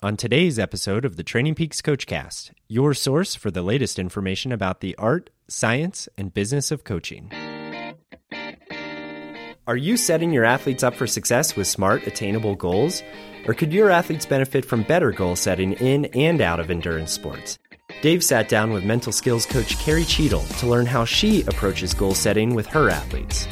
on today's episode of the Training Peaks Coachcast, your source for the latest information about the art, science, and business of coaching. Are you setting your athletes up for success with smart, attainable goals? Or could your athletes benefit from better goal setting in and out of endurance sports? Dave sat down with mental skills coach Carrie Cheadle to learn how she approaches goal setting with her athletes.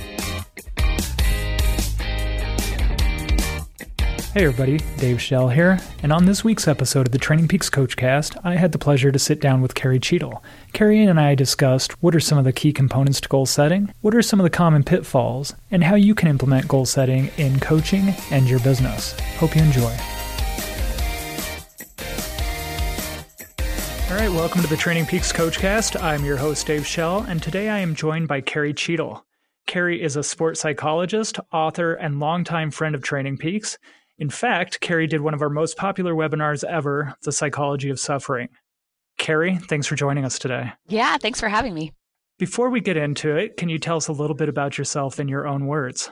Hey everybody, Dave Shell here, and on this week's episode of the Training Peaks Coachcast, I had the pleasure to sit down with Carrie Cheadle. Carrie and I discussed what are some of the key components to goal setting, what are some of the common pitfalls, and how you can implement goal setting in coaching and your business. Hope you enjoy. All right, welcome to the Training Peaks Coachcast. I'm your host, Dave Shell, and today I am joined by Carrie Cheadle. Carrie is a sports psychologist, author, and longtime friend of Training Peaks. In fact, Carrie did one of our most popular webinars ever, The Psychology of Suffering. Carrie, thanks for joining us today. Yeah, thanks for having me. Before we get into it, can you tell us a little bit about yourself in your own words?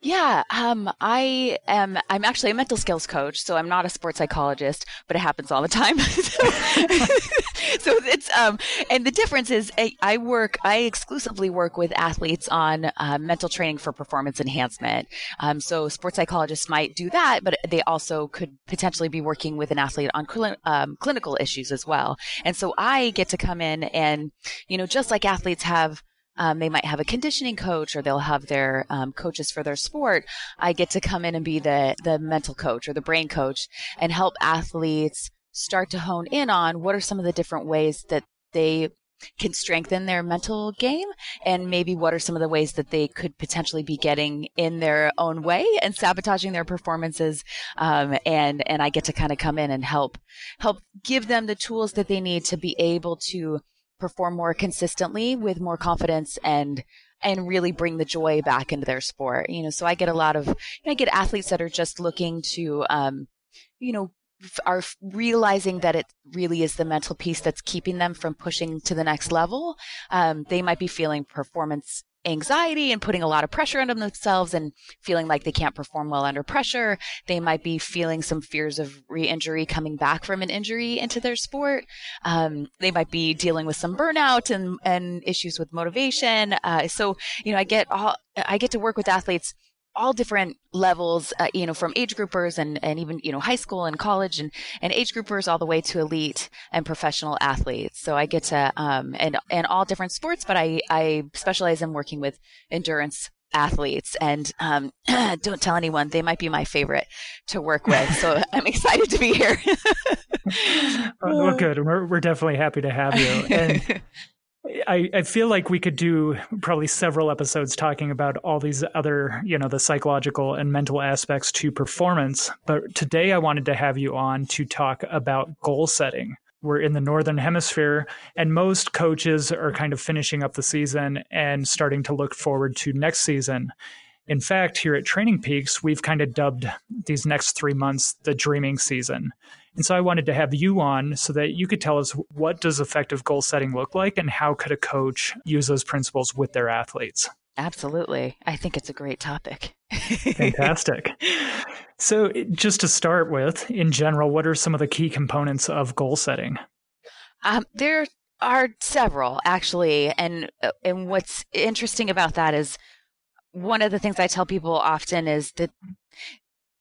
Yeah, um, I am. I'm actually a mental skills coach, so I'm not a sports psychologist, but it happens all the time. so, it's um, and the difference is I, I, work. I exclusively work with athletes on uh, mental training for performance enhancement. Um, so sports psychologists might do that, but they also could potentially be working with an athlete on cl- um, clinical issues as well. And so I get to come in and, you know, just like athletes have um, they might have a conditioning coach or they'll have their um, coaches for their sport. I get to come in and be the, the mental coach or the brain coach and help athletes start to hone in on what are some of the different ways that they can strengthen their mental game and maybe what are some of the ways that they could potentially be getting in their own way and sabotaging their performances um, and and i get to kind of come in and help help give them the tools that they need to be able to perform more consistently with more confidence and and really bring the joy back into their sport. You know, so I get a lot of you know, I get athletes that are just looking to um, you know are realizing that it really is the mental piece that's keeping them from pushing to the next level. Um, they might be feeling performance anxiety and putting a lot of pressure on themselves and feeling like they can't perform well under pressure. They might be feeling some fears of re-injury coming back from an injury into their sport. Um, they might be dealing with some burnout and, and issues with motivation. Uh, so, you know, I get all, I get to work with athletes all different levels, uh, you know, from age groupers and, and even, you know, high school and college and, and age groupers all the way to elite and professional athletes. So I get to, um, and, and all different sports, but I, I specialize in working with endurance athletes and, um, don't tell anyone they might be my favorite to work with. So I'm excited to be here. well, good. We're, we're definitely happy to have you. And I, I feel like we could do probably several episodes talking about all these other, you know, the psychological and mental aspects to performance. But today I wanted to have you on to talk about goal setting. We're in the Northern Hemisphere, and most coaches are kind of finishing up the season and starting to look forward to next season. In fact, here at Training Peaks, we've kind of dubbed these next three months the dreaming season. And so I wanted to have you on so that you could tell us what does effective goal setting look like and how could a coach use those principles with their athletes? Absolutely. I think it's a great topic. Fantastic. So, just to start with, in general, what are some of the key components of goal setting? Um, there are several actually, and uh, and what's interesting about that is one of the things I tell people often is that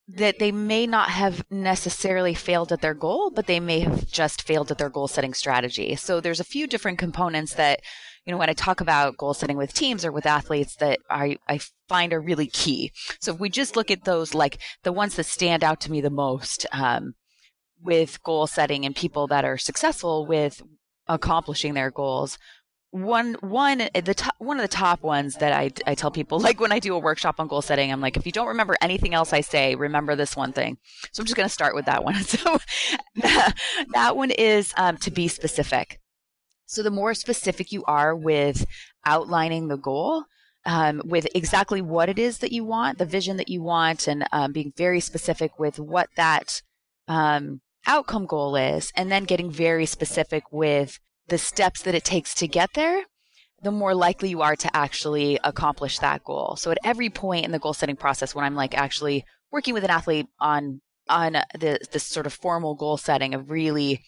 that they may not have necessarily failed at their goal, but they may have just failed at their goal setting strategy. So there's a few different components that, you know, when I talk about goal setting with teams or with athletes that I, I find are really key. So if we just look at those, like the ones that stand out to me the most, um, with goal setting and people that are successful with accomplishing their goals one one the top, one of the top ones that I, I tell people like when I do a workshop on goal setting I'm like if you don't remember anything else I say remember this one thing. So I'm just going to start with that one. So that, that one is um, to be specific. So the more specific you are with outlining the goal um, with exactly what it is that you want the vision that you want and um, being very specific with what that um, outcome goal is and then getting very specific with the steps that it takes to get there, the more likely you are to actually accomplish that goal. So at every point in the goal setting process, when I'm like actually working with an athlete on on the this sort of formal goal setting of really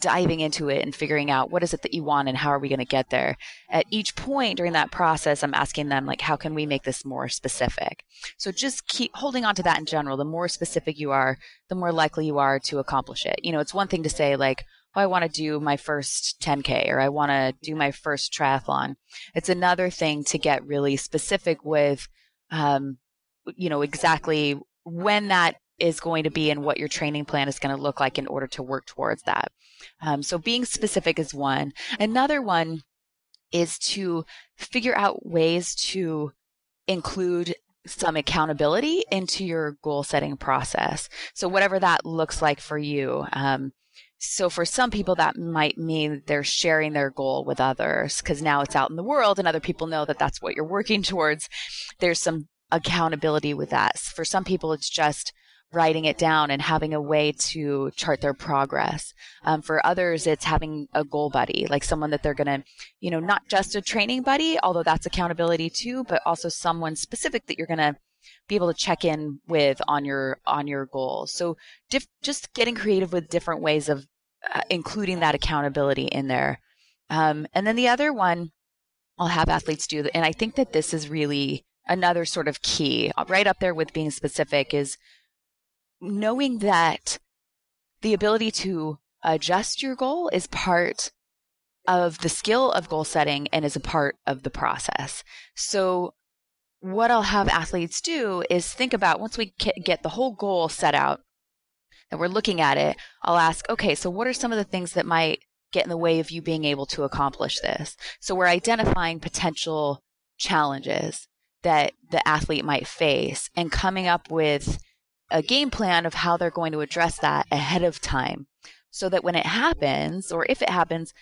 diving into it and figuring out what is it that you want and how are we going to get there. At each point during that process, I'm asking them like, how can we make this more specific? So just keep holding on to that in general. The more specific you are, the more likely you are to accomplish it. You know, it's one thing to say like, oh, I want to do my first 10K or I want to do my first triathlon. It's another thing to get really specific with, um, you know, exactly when that is going to be and what your training plan is going to look like in order to work towards that. Um, so being specific is one. Another one is to figure out ways to include some accountability into your goal setting process. So whatever that looks like for you. Um, so for some people that might mean they're sharing their goal with others because now it's out in the world and other people know that that's what you're working towards. There's some accountability with that. For some people, it's just writing it down and having a way to chart their progress. Um, for others, it's having a goal buddy, like someone that they're going to, you know, not just a training buddy, although that's accountability too, but also someone specific that you're going to be able to check in with on your on your goals. So diff- just getting creative with different ways of uh, including that accountability in there. Um, and then the other one I'll have athletes do, and I think that this is really another sort of key, right up there with being specific, is knowing that the ability to adjust your goal is part of the skill of goal setting and is a part of the process. So what I'll have athletes do is think about once we get the whole goal set out and we're looking at it, I'll ask, okay, so what are some of the things that might get in the way of you being able to accomplish this? So we're identifying potential challenges that the athlete might face and coming up with a game plan of how they're going to address that ahead of time so that when it happens or if it happens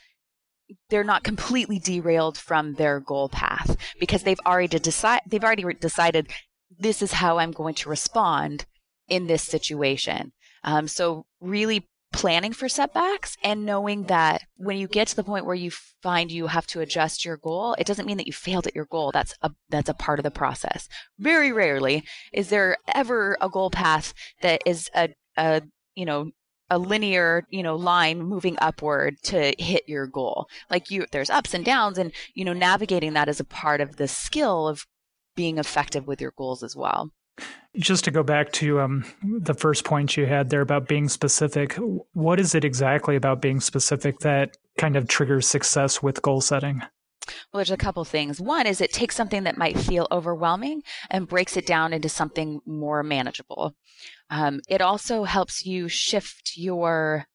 they're not completely derailed from their goal path because they've already decide they've already decided this is how I'm going to respond in this situation. Um, so really planning for setbacks and knowing that when you get to the point where you find you have to adjust your goal, it doesn't mean that you failed at your goal. That's a that's a part of the process. Very rarely is there ever a goal path that is a a you know a linear you know line moving upward to hit your goal. Like you there's ups and downs and you know navigating that is a part of the skill of being effective with your goals as well. Just to go back to um, the first point you had there about being specific, what is it exactly about being specific that kind of triggers success with goal setting? Well, there's a couple things. One is it takes something that might feel overwhelming and breaks it down into something more manageable. Um, it also helps you shift your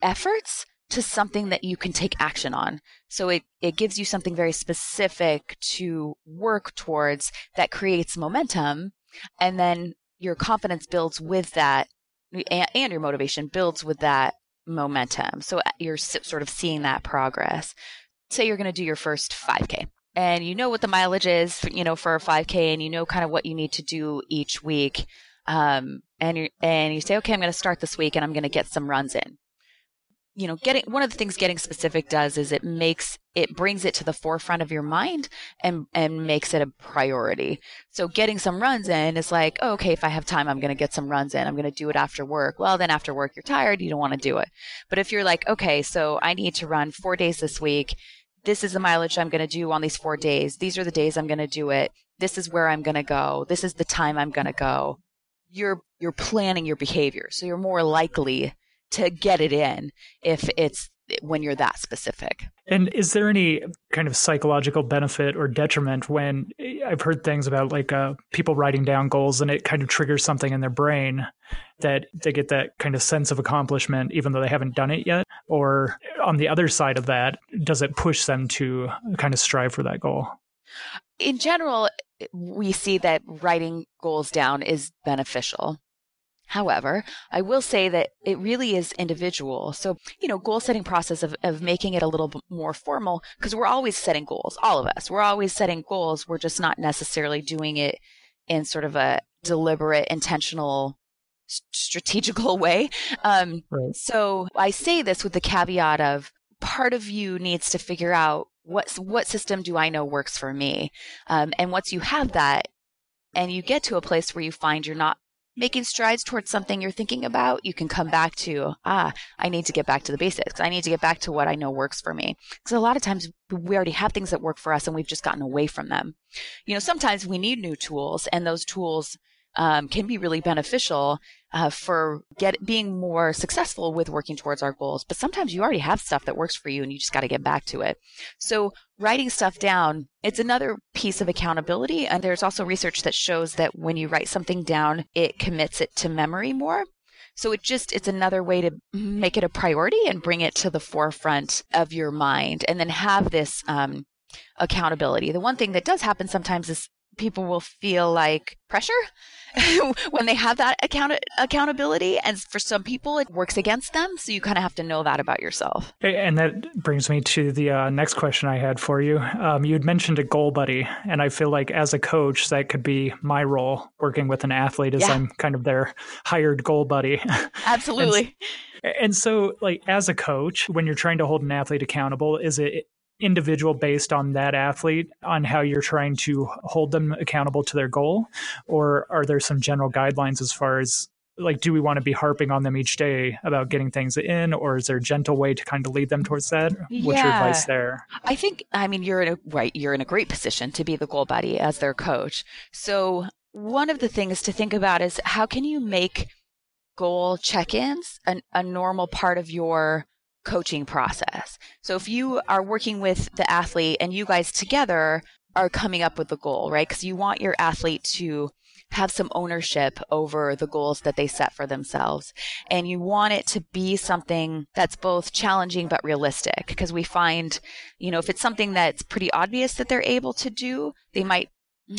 efforts to something that you can take action on. So it, it gives you something very specific to work towards that creates momentum and then your confidence builds with that and, and your motivation builds with that momentum. So uh, you're sort of seeing that progress. Say you're going to do your first 5K and you know what the mileage is, you know, for a 5K and you know kind of what you need to do each week. Um, and you and you say, okay, I'm going to start this week and I'm going to get some runs in you know, getting one of the things getting specific does is it makes it brings it to the forefront of your mind and and makes it a priority. So getting some runs in is like, oh, okay, if I have time, I'm going to get some runs in. I'm going to do it after work. Well, then after work, you're tired, you don't want to do it. But if you're like, okay, so I need to run four days this week. This is the mileage I'm going to do on these four days. These are the days I'm going to do it. This is where I'm going to go. This is the time I'm going to go. You're you're planning your behavior, so you're more likely to get it in if it's when you're that specific. And is there any kind of psychological benefit or detriment when I've heard things about like uh, people writing down goals and it kind of triggers something in their brain that they get that kind of sense of accomplishment even though they haven't done it yet? Or on the other side of that, does it push them to kind of strive for that goal? In general, we see that writing goals down is beneficial. However, I will say that it really is individual. So, you know, goal setting process of, of making it a little bit more formal because we're always setting goals, all of us. We're always setting goals. We're just not necessarily doing it in sort of a deliberate, intentional, strategical way. Um, right. So I say this with the caveat of part of you needs to figure out what, what system do I know works for me? Um, and once you have that and you get to a place where you find you're not making strides towards something you're thinking about, you can come back to, ah, I need to get back to the basics. I need to get back to what I know works for me. Because a lot of times we already have things that work for us and we've just gotten away from them. You know, sometimes we need new tools and those tools um, can be really beneficial uh, for get being more successful with working towards our goals. But sometimes you already have stuff that works for you, and you just got to get back to it. So writing stuff down, it's another piece of accountability. And there's also research that shows that when you write something down, it commits it to memory more. So it just it's another way to make it a priority and bring it to the forefront of your mind, and then have this um, accountability. The one thing that does happen sometimes is people will feel like pressure when they have that account accountability and for some people it works against them so you kind of have to know that about yourself. And that brings me to the uh, next question i had for you. Um, you had mentioned a goal buddy and i feel like as a coach that could be my role working with an athlete as yeah. i'm kind of their hired goal buddy. Absolutely. and, and so like as a coach when you're trying to hold an athlete accountable is it individual based on that athlete on how you're trying to hold them accountable to their goal? Or are there some general guidelines as far as like do we want to be harping on them each day about getting things in or is there a gentle way to kind of lead them towards that? What's yeah. your advice there? I think i mean you're in a right you're in a great position to be the goal buddy as their coach. So one of the things to think about is how can you make goal check-ins an, a normal part of your coaching process. So if you are working with the athlete and you guys together are coming up with the goal, right? Because you want your athlete to have some ownership over the goals that they set for themselves. And you want it to be something that's both challenging but realistic. Because we find, you know, if it's something that's pretty obvious that they're able to do, they might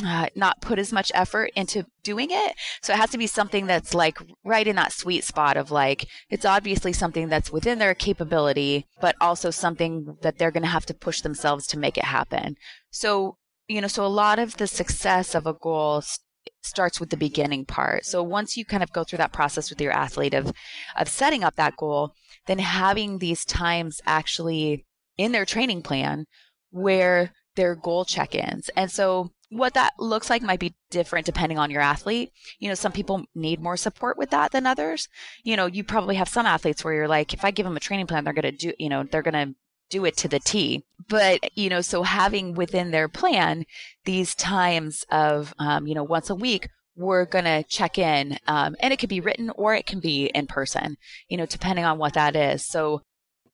uh, not put as much effort into doing it. So it has to be something that's like right in that sweet spot of like, it's obviously something that's within their capability, but also something that they're going to have to push themselves to make it happen. So, you know, so a lot of the success of a goal st- starts with the beginning part. So once you kind of go through that process with your athlete of, of setting up that goal, then having these times actually in their training plan where their goal check-ins. And so what that looks like might be different depending on your athlete. You know, some people need more support with that than others. You know, you probably have some athletes where you're like, if I give them a training plan, they're going to do, you know, they're going to do it to the T. But, you know, so having within their plan these times of, um, you know, once a week, we're going to check in. Um, and it could be written or it can be in person, you know, depending on what that is. So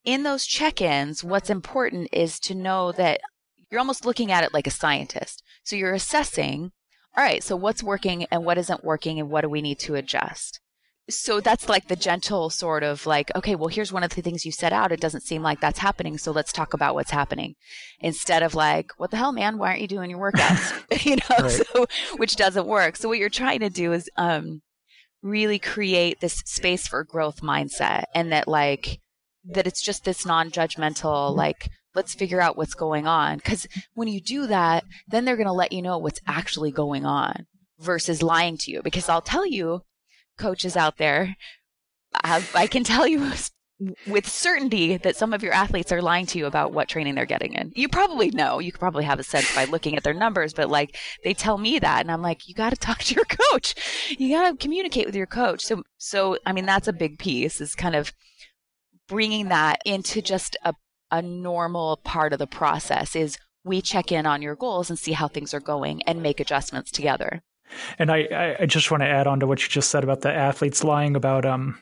in those check ins, what's important is to know that you're almost looking at it like a scientist. So you're assessing, all right, so what's working and what isn't working and what do we need to adjust? So that's like the gentle sort of like, okay, well, here's one of the things you set out. It doesn't seem like that's happening. So let's talk about what's happening instead of like, what the hell, man? Why aren't you doing your workouts? you know, right. so, which doesn't work. So what you're trying to do is, um, really create this space for growth mindset and that like, that it's just this non-judgmental, like, let's figure out what's going on. Because when you do that, then they're going to let you know what's actually going on versus lying to you. Because I'll tell you, coaches out there, I, I can tell you with certainty that some of your athletes are lying to you about what training they're getting in. You probably know. You could probably have a sense by looking at their numbers, but like they tell me that and I'm like, you got to talk to your coach. You got to communicate with your coach. So so I mean that's a big piece is kind of bringing that into just a a normal part of the process is we check in on your goals and see how things are going and make adjustments together. And I, I just want to add on to what you just said about the athletes lying about um,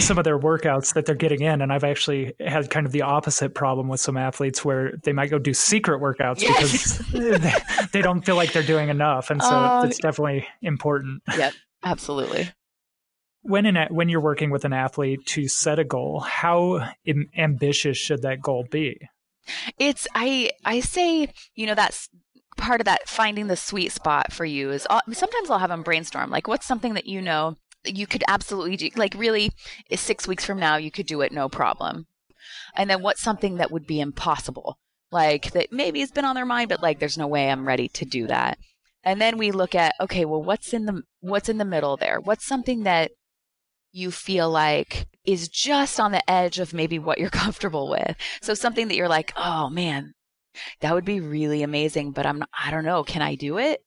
some of their workouts that they're getting in. And I've actually had kind of the opposite problem with some athletes where they might go do secret workouts yes. because they, they, don't feel like they're doing enough. And so uh, it's definitely important. Yep, absolutely when when you're working with an athlete to set a goal, how ambitious should that goal be? It's I I say you know that's part of that finding the sweet spot for you is uh, sometimes I'll have them brainstorm like what's something that you know you could absolutely do like really six weeks from now you could do it no problem. And then what's something that would be impossible? Like that maybe it's been on their mind but like there's no way i'm ready to do that. And then we look at okay well what's in the what's in the middle there? What's something that you feel like is just on the edge of maybe what you're comfortable with. So something that you're like, oh man, that would be really amazing, but I'm, I don't know, can I do it?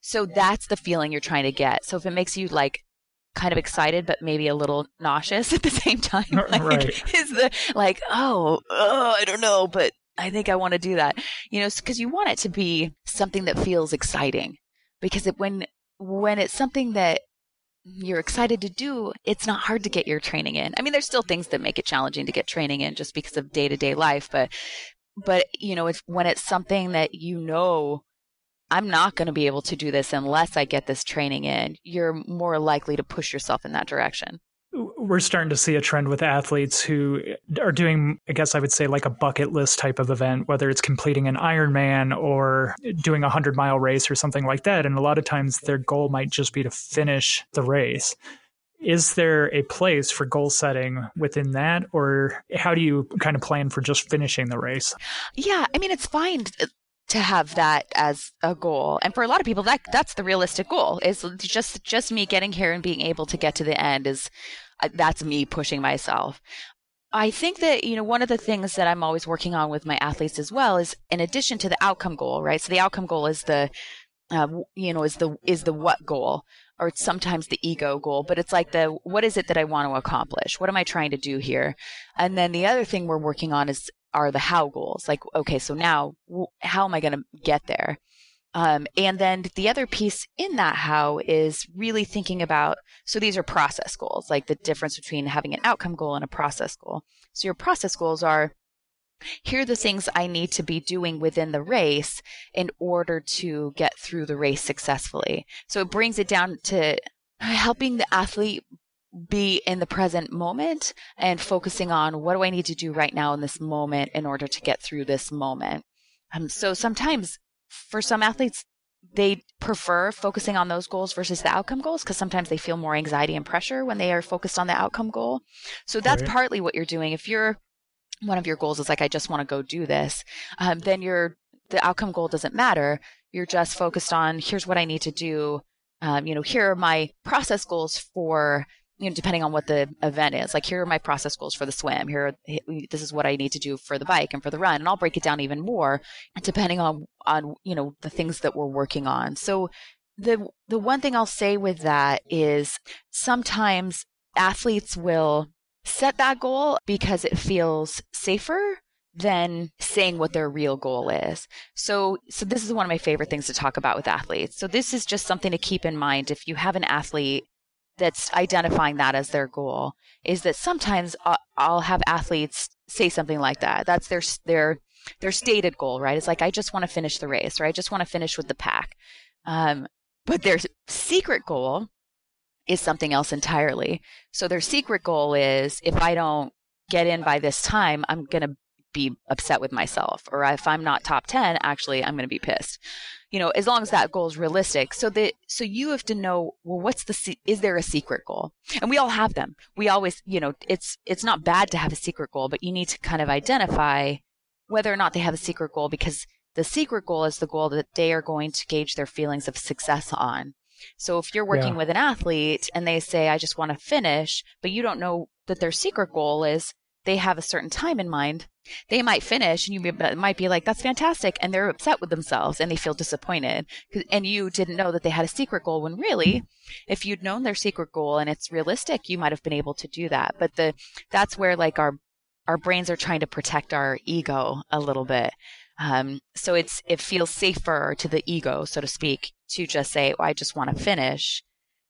So that's the feeling you're trying to get. So if it makes you like kind of excited but maybe a little nauseous at the same time. Like, right. Is the like, oh, oh, I don't know, but I think I want to do that. You know, because you want it to be something that feels exciting. Because it, when when it's something that you're excited to do, it's not hard to get your training in. I mean, there's still things that make it challenging to get training in just because of day to day life, but but you know, if when it's something that you know I'm not going to be able to do this unless I get this training in, you're more likely to push yourself in that direction. We're starting to see a trend with athletes who are doing, I guess I would say, like a bucket list type of event, whether it's completing an Ironman or doing a 100 mile race or something like that. And a lot of times their goal might just be to finish the race. Is there a place for goal setting within that, or how do you kind of plan for just finishing the race? Yeah, I mean, it's fine to have that as a goal. And for a lot of people, that that's the realistic goal is just just me getting here and being able to get to the end is that's me pushing myself. I think that you know one of the things that I'm always working on with my athletes as well is in addition to the outcome goal, right? So the outcome goal is the uh, you know is the is the what goal or it's sometimes the ego goal, but it's like the what is it that I want to accomplish? What am I trying to do here? And then the other thing we're working on is are the how goals. Like, okay, so now how am I going to get there? Um, and then the other piece in that how is really thinking about so these are process goals, like the difference between having an outcome goal and a process goal. So your process goals are here are the things I need to be doing within the race in order to get through the race successfully. So it brings it down to helping the athlete be in the present moment and focusing on what do I need to do right now in this moment in order to get through this moment. Um, so sometimes for some athletes, they prefer focusing on those goals versus the outcome goals because sometimes they feel more anxiety and pressure when they are focused on the outcome goal. So that's right. partly what you're doing. If you're one of your goals is like, I just want to go do this, um, then your the outcome goal doesn't matter. You're just focused on here's what I need to do. Um, you know, here are my process goals for you know, depending on what the event is. Like, here are my process goals for the swim. Here, this is what I need to do for the bike and for the run, and I'll break it down even more depending on on you know the things that we're working on. So, the the one thing I'll say with that is sometimes athletes will set that goal because it feels safer than saying what their real goal is. So, so this is one of my favorite things to talk about with athletes. So this is just something to keep in mind if you have an athlete that's identifying that as their goal is that sometimes I'll have athletes say something like that. That's their their their stated goal, right? It's like I just want to finish the race, or I just want to finish with the pack. Um, but their secret goal is something else entirely. So their secret goal is if I don't get in by this time, I'm to be upset with myself, or if I'm not top ten, actually, I'm to be pissed you know, as long as that goal is realistic. So that, so you have to know, well, what's the, is there a secret goal? And we all have them. We always, you know, it's, it's not bad to have a secret goal, but you need to kind of identify whether or not they have a secret goal because the secret goal is the goal that they are going to gauge their feelings of success on. So if you're working yeah. with an athlete and they say, I just want to finish, but you don't know that their secret goal is they have a certain time in mind, they might finish and you might be like, that's fantastic. And they're upset with themselves and they feel disappointed. And you didn't know that they had a secret goal when really, if you'd known their secret goal and it's realistic, you might have been able to do that. But the, that's where like our, our brains are trying to protect our ego a little bit. Um, so it's, it feels safer to the ego, so to speak, to just say, oh, I just want to finish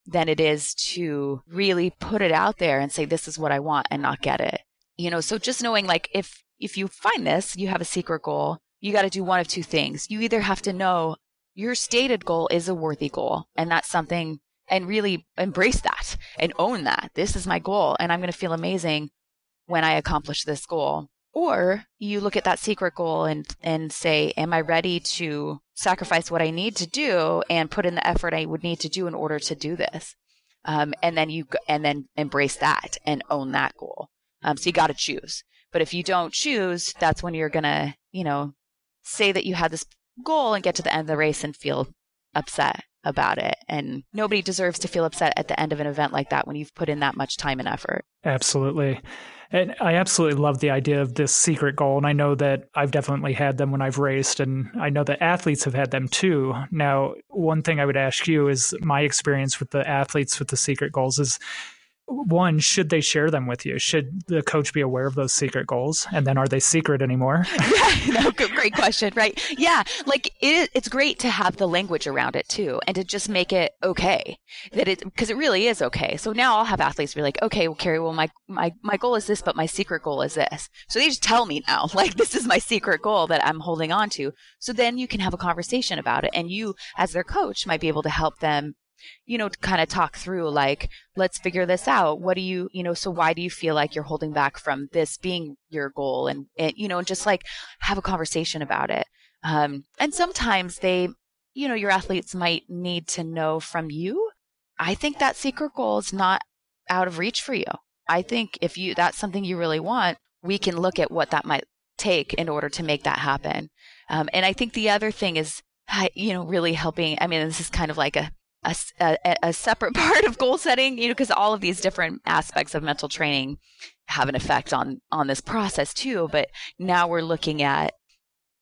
than it is to really put it out there and say, this is what I want and not get it you know so just knowing like if if you find this you have a secret goal you got to do one of two things. You either have to know your stated goal is a worthy goal and that's something and really embrace that and own that. This is my goal and i'm going to feel amazing when i accomplish this goal. Or you look at that secret goal and and say am i ready to sacrifice what i need to do and put in the effort i would need to do in order to do this? Um, and then you and then embrace that and own that goal um, so you got to choose. But if you don't choose, that's when you're going to, you know, say that you had this goal and get to the end of the race and feel upset about it. And nobody deserves to feel upset at the end of an event like that when you've put in that much time and effort. Absolutely. And I absolutely love the idea of this secret goal. And I know that I've definitely had them when I've raced, and I know that athletes have had them too. Now, one thing I would ask you is my experience with the athletes with the secret goals is one, should they share them with you? Should the coach be aware of those secret goals? And then are they secret anymore? yeah, no, great question, right? Yeah, like it, it's great to have the language around it too, and to just make it okay that it because it really is okay. So now I'll have athletes be like, okay, well, Carrie, well, my my my goal is this, but my secret goal is this. So they just tell me now, like this is my secret goal that I'm holding on to. So then you can have a conversation about it, and you, as their coach, might be able to help them you know, kind of talk through like, let's figure this out. What do you, you know, so why do you feel like you're holding back from this being your goal? And, and you know, just like have a conversation about it. Um, and sometimes they, you know, your athletes might need to know from you. I think that secret goal is not out of reach for you. I think if you, that's something you really want, we can look at what that might take in order to make that happen. Um, and I think the other thing is, you know, really helping. I mean, this is kind of like a a, a, a separate part of goal setting, you know, because all of these different aspects of mental training have an effect on on this process too. But now we're looking at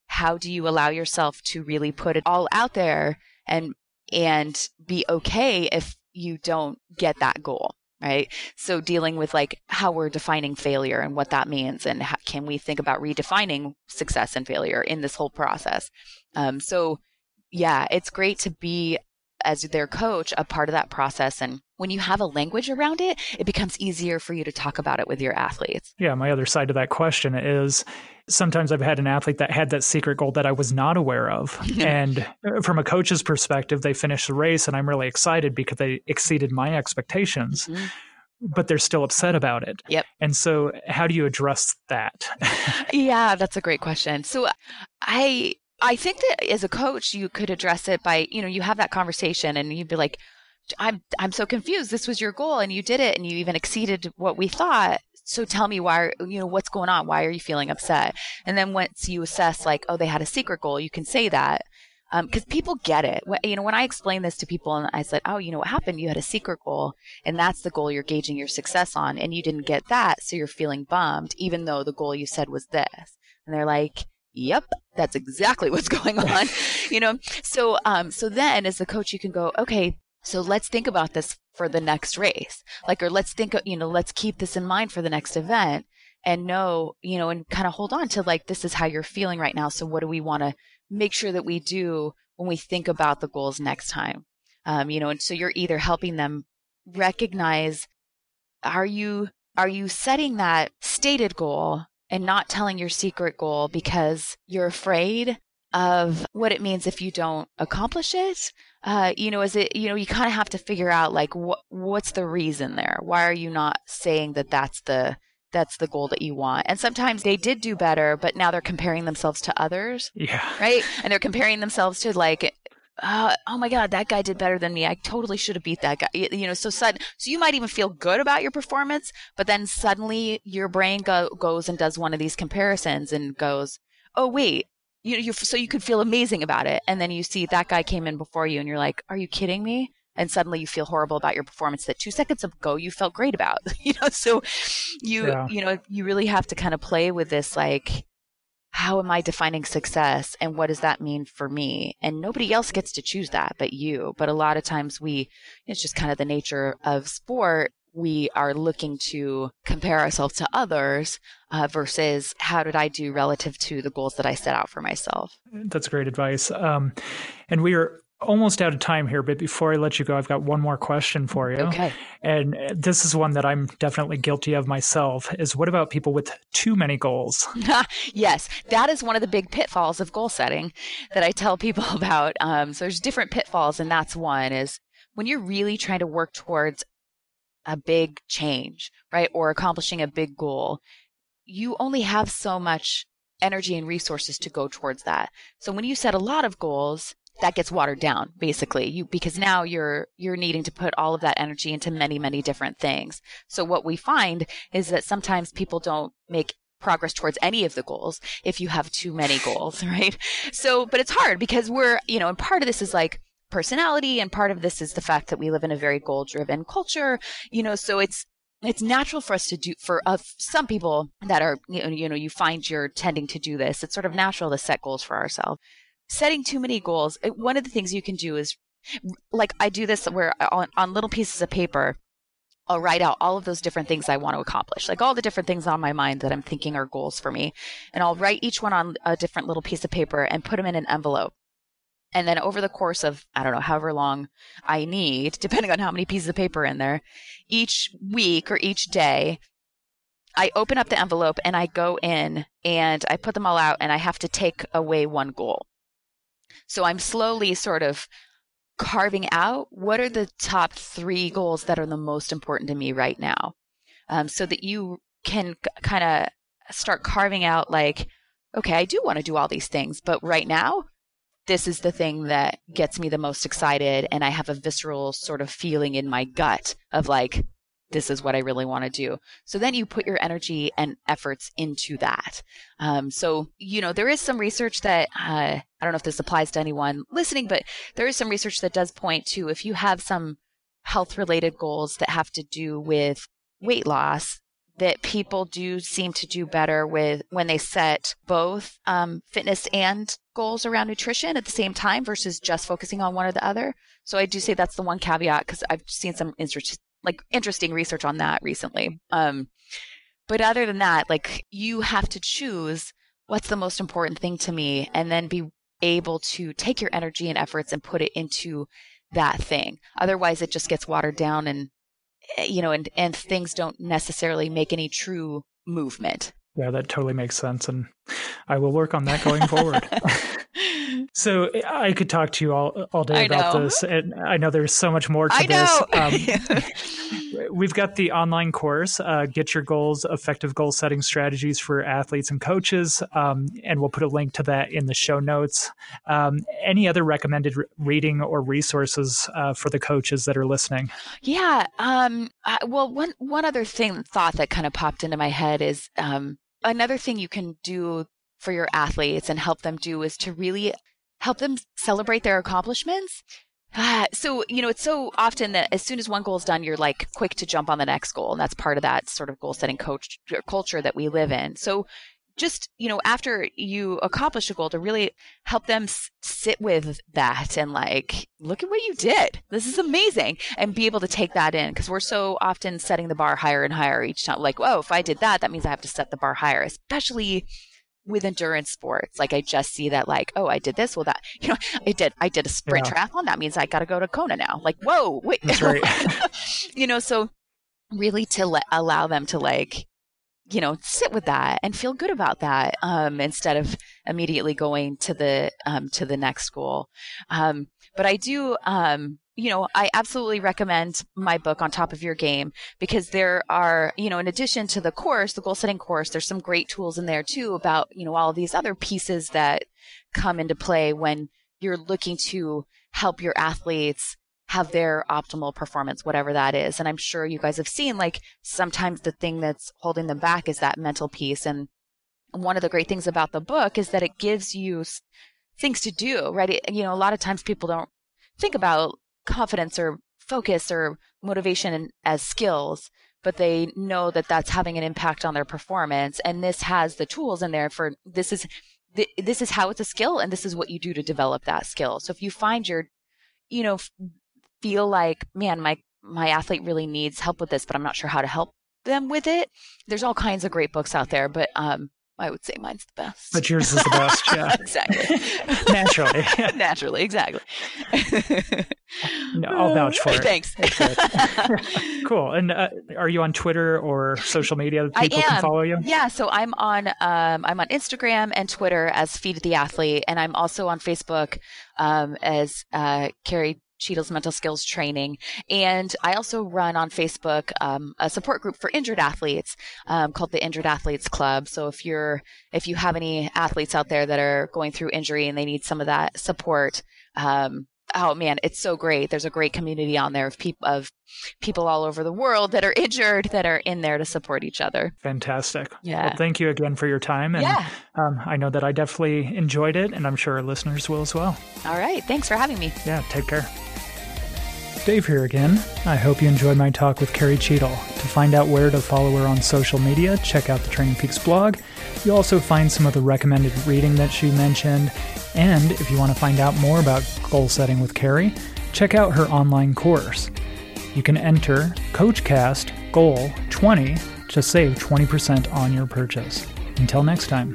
how do you allow yourself to really put it all out there and and be okay if you don't get that goal right so dealing with like how we're defining failure and what that means and how, can we think about redefining success and failure in this whole process um, so yeah it's great to be as their coach a part of that process and when you have a language around it it becomes easier for you to talk about it with your athletes yeah my other side to that question is sometimes i've had an athlete that had that secret goal that i was not aware of and uh, from a coach's perspective they finished the race and i'm really excited because they exceeded my expectations mm-hmm but they're still upset about it. Yep. And so how do you address that? yeah, that's a great question. So I I think that as a coach, you could address it by, you know, you have that conversation and you'd be like, I'm, I'm so confused. This was your goal and you did it and you even exceeded what we thought. So tell me why, you know, what's going on? Why are you feeling upset? And then once you assess like, oh, they had a secret goal, you can say that. Um, cause people get it. You know, when I explain this to people and I said, oh, you know what happened? You had a secret goal and that's the goal you're gauging your success on and you didn't get that. So you're feeling bummed, even though the goal you said was this. And they're like, yep, that's exactly what's going on. you know, so, um, so then as the coach, you can go, okay, so let's think about this for the next race. Like, or let's think, you know, let's keep this in mind for the next event and know, you know, and kind of hold on to like, this is how you're feeling right now. So what do we want to make sure that we do when we think about the goals next time? Um, you know, and so you're either helping them recognize, are you, are you setting that stated goal and not telling your secret goal because you're afraid of what it means if you don't accomplish it. Uh, you know, is it, you know, you kind of have to figure out like what, what's the reason there? Why are you not saying that that's the, that's the goal that you want. And sometimes they did do better, but now they're comparing themselves to others. Yeah. Right. And they're comparing themselves to like uh, oh my god, that guy did better than me. I totally should have beat that guy. You know, so sudden, so you might even feel good about your performance, but then suddenly your brain go, goes and does one of these comparisons and goes, oh wait, you, you so you could feel amazing about it, and then you see that guy came in before you, and you're like, are you kidding me? And suddenly you feel horrible about your performance that two seconds ago you felt great about. you know, so you yeah. you know you really have to kind of play with this like how am I defining success and what does that mean for me? And nobody else gets to choose that but you. But a lot of times we, it's just kind of the nature of sport. We are looking to compare ourselves to others uh, versus how did I do relative to the goals that I set out for myself. That's great advice. Um, and we are almost out of time here, but before I let you go, I've got one more question for you. Okay. And this is one that I'm definitely guilty of myself is what about people with too many goals? yes, that is one of the big pitfalls of goal setting that I tell people about. Um, so there's different pitfalls, and that's one is when you're really trying to work towards a big change, right? Or accomplishing a big goal, you only have so much energy and resources to go towards that. So when you set a lot of goals, that gets watered down basically. You because now you're you're needing to put all of that energy into many many different things. So what we find is that sometimes people don't make progress towards any of the goals if you have too many goals right? So but it's hard because we're you know and part of this is like personality and part of this is the fact that we live in a very goal driven culture you know? So it's it's natural for us to do for uh, some people that are you know, you know you find you're tending to do this it's sort of natural to set goals for ourselves setting too many goals one of the things you can do is like i do this where on, on little pieces of paper I'll write out all of those different things I want to accomplish, like all the different things on my mind that I'm thinking are goals for me. And I'll write each one on a different little piece of paper and put them in an envelope. And then over the course of, I don't know, however long I need, depending on how many pieces of paper in there, each week or each day, I open up the envelope and I go in and I put them all out and I have to take away one goal. So I'm slowly sort of carving out what are the top three goals that are the most important to me right now um, so that you can kind of start carving out like okay i do want to do all these things but right now this is the thing that gets me the most excited and i have a visceral sort of feeling in my gut of like this is what I really want to do. So then you put your energy and efforts into that. Um, so, you know, there is some research that, uh, I don't know if this applies to anyone listening, but there is some research that does point to if you have some health related goals that have to do with weight loss, that people do seem to do better with when they set both um, fitness and goals around nutrition at the same time versus just focusing on one or the other. So I do say that's the one caveat because I've seen some like interesting research on that recently. Um, but other than that, like you have to choose what's the most important thing to me and then be able to take your energy and efforts and put it into that thing. Otherwise it just gets watered down and eh, you know and and things don't necessarily make any true movement. Yeah, that totally makes sense and I will work on that going forward. So I could talk to you all all day about this, and I know there's so much more to I this. Um, we've got the online course, uh, "Get Your Goals: Effective Goal Setting Strategies for Athletes and Coaches," um, and we'll put a link to that in the show notes. Um, any other recommended re- reading or resources uh, for the coaches that are listening? Yeah. Um, uh, well, one one other thing thought that kind of popped into my head is um, another thing you can do for your athletes and help them do is to really help them celebrate their accomplishments. Ah, so, you know, it's so often that as soon as one goal is done, you're like quick to jump on the next goal. And that's part of that sort of goal setting coach culture that we live in. So just, you know, after you accomplish a goal to really help them s- sit with that and like, look at what you did. This is amazing. And be able to take that in because we're so often setting the bar higher and higher each time. Like, oh, if I did that, that means I have to set the bar higher, especially with endurance sports. Like I just see that like, oh, I did this. Well, that, you know, I did, I did a sprint yeah. triathlon. That means I got to go to Kona now. Like, whoa, wait. That's right. you know, so really to let, allow them to like, you know, sit with that and feel good about that, um, instead of immediately going to the, um, to the next goal. Um, but I do, um, you know, I absolutely recommend my book on top of your game because there are, you know, in addition to the course, the goal setting course, there's some great tools in there too about, you know, all these other pieces that come into play when you're looking to help your athletes have their optimal performance, whatever that is. And I'm sure you guys have seen like sometimes the thing that's holding them back is that mental piece. And one of the great things about the book is that it gives you things to do, right? It, you know, a lot of times people don't think about confidence or focus or motivation as skills, but they know that that's having an impact on their performance. And this has the tools in there for this is this is how it's a skill and this is what you do to develop that skill. So if you find your, you know, feel like, man, my, my athlete really needs help with this, but I'm not sure how to help them with it. There's all kinds of great books out there, but, um, I would say mine's the best. But yours is the best, yeah. exactly. Naturally. Naturally, exactly. no, I'll vouch for it. Thanks. cool. And uh, are you on Twitter or social media that people can follow you? Yeah, so I'm on um, I'm on Instagram and Twitter as Feed the Athlete, and I'm also on Facebook um, as uh, Carrie Cheadle's mental skills training. And I also run on Facebook um, a support group for injured athletes um, called the Injured Athletes Club. So if you're if you have any athletes out there that are going through injury and they need some of that support, um, oh man, it's so great. There's a great community on there of people of people all over the world that are injured that are in there to support each other. Fantastic. Yeah. Well, thank you again for your time. And yeah. um, I know that I definitely enjoyed it, and I'm sure our listeners will as well. All right. Thanks for having me. Yeah. Take care. Dave here again. I hope you enjoyed my talk with Carrie Cheadle. To find out where to follow her on social media, check out the Training Peaks blog. You'll also find some of the recommended reading that she mentioned. And if you want to find out more about goal setting with Carrie, check out her online course. You can enter CoachCast Goal 20 to save 20% on your purchase. Until next time.